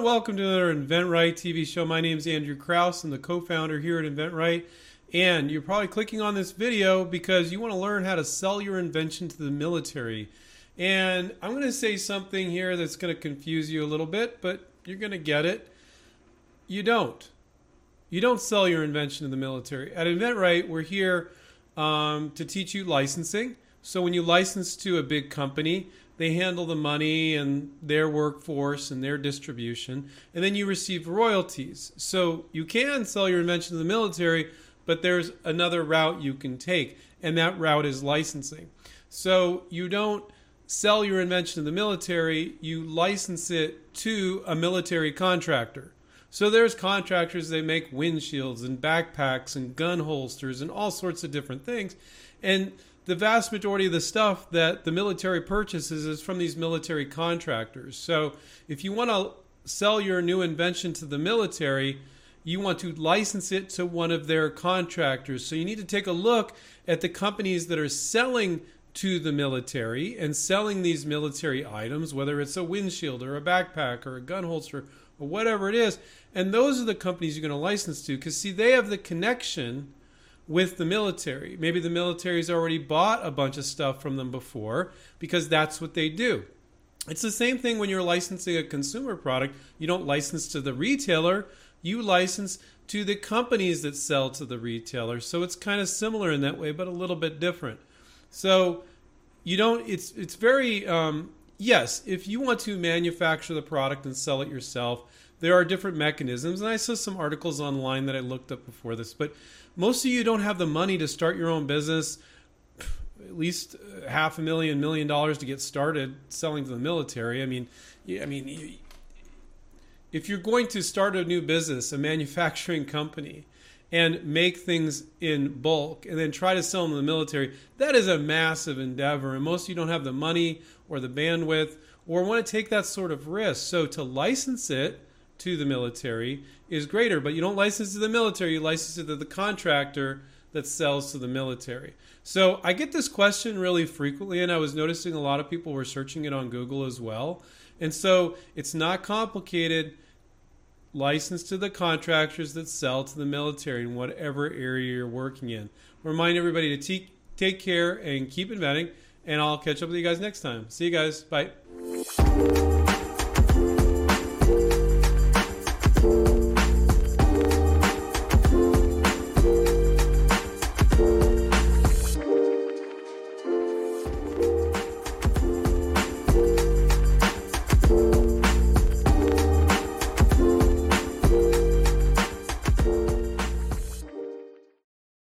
and welcome to another InventRight TV show. My name is Andrew Krauss. I'm the co-founder here at InventRight, and you're probably clicking on this video because you want to learn how to sell your invention to the military. And I'm going to say something here that's going to confuse you a little bit, but you're going to get it. You don't. You don't sell your invention to the military. At InventRight, we're here um, to teach you licensing. So when you license to a big company, they handle the money and their workforce and their distribution, and then you receive royalties. So you can sell your invention to the military, but there's another route you can take, and that route is licensing. So you don't sell your invention to the military, you license it to a military contractor. So there's contractors they make windshields and backpacks and gun holsters and all sorts of different things. And the vast majority of the stuff that the military purchases is from these military contractors. So if you want to sell your new invention to the military, you want to license it to one of their contractors. So you need to take a look at the companies that are selling to the military and selling these military items, whether it's a windshield or a backpack or a gun holster or whatever it is. And those are the companies you're going to license to because, see, they have the connection with the military. Maybe the military's already bought a bunch of stuff from them before because that's what they do. It's the same thing when you're licensing a consumer product. You don't license to the retailer, you license to the companies that sell to the retailer. So it's kind of similar in that way, but a little bit different. So you don't. It's it's very um, yes. If you want to manufacture the product and sell it yourself, there are different mechanisms, and I saw some articles online that I looked up before this, but most of you don't have the money to start your own business at least uh, half a million million dollars to get started selling to the military i mean i mean if you're going to start a new business a manufacturing company and make things in bulk and then try to sell them to the military that is a massive endeavor and most of you don't have the money or the bandwidth or want to take that sort of risk so to license it to the military is greater, but you don't license it to the military, you license it to the contractor that sells to the military. So I get this question really frequently, and I was noticing a lot of people were searching it on Google as well. And so it's not complicated. License to the contractors that sell to the military in whatever area you're working in. Remind everybody to te- take care and keep inventing, and I'll catch up with you guys next time. See you guys. Bye.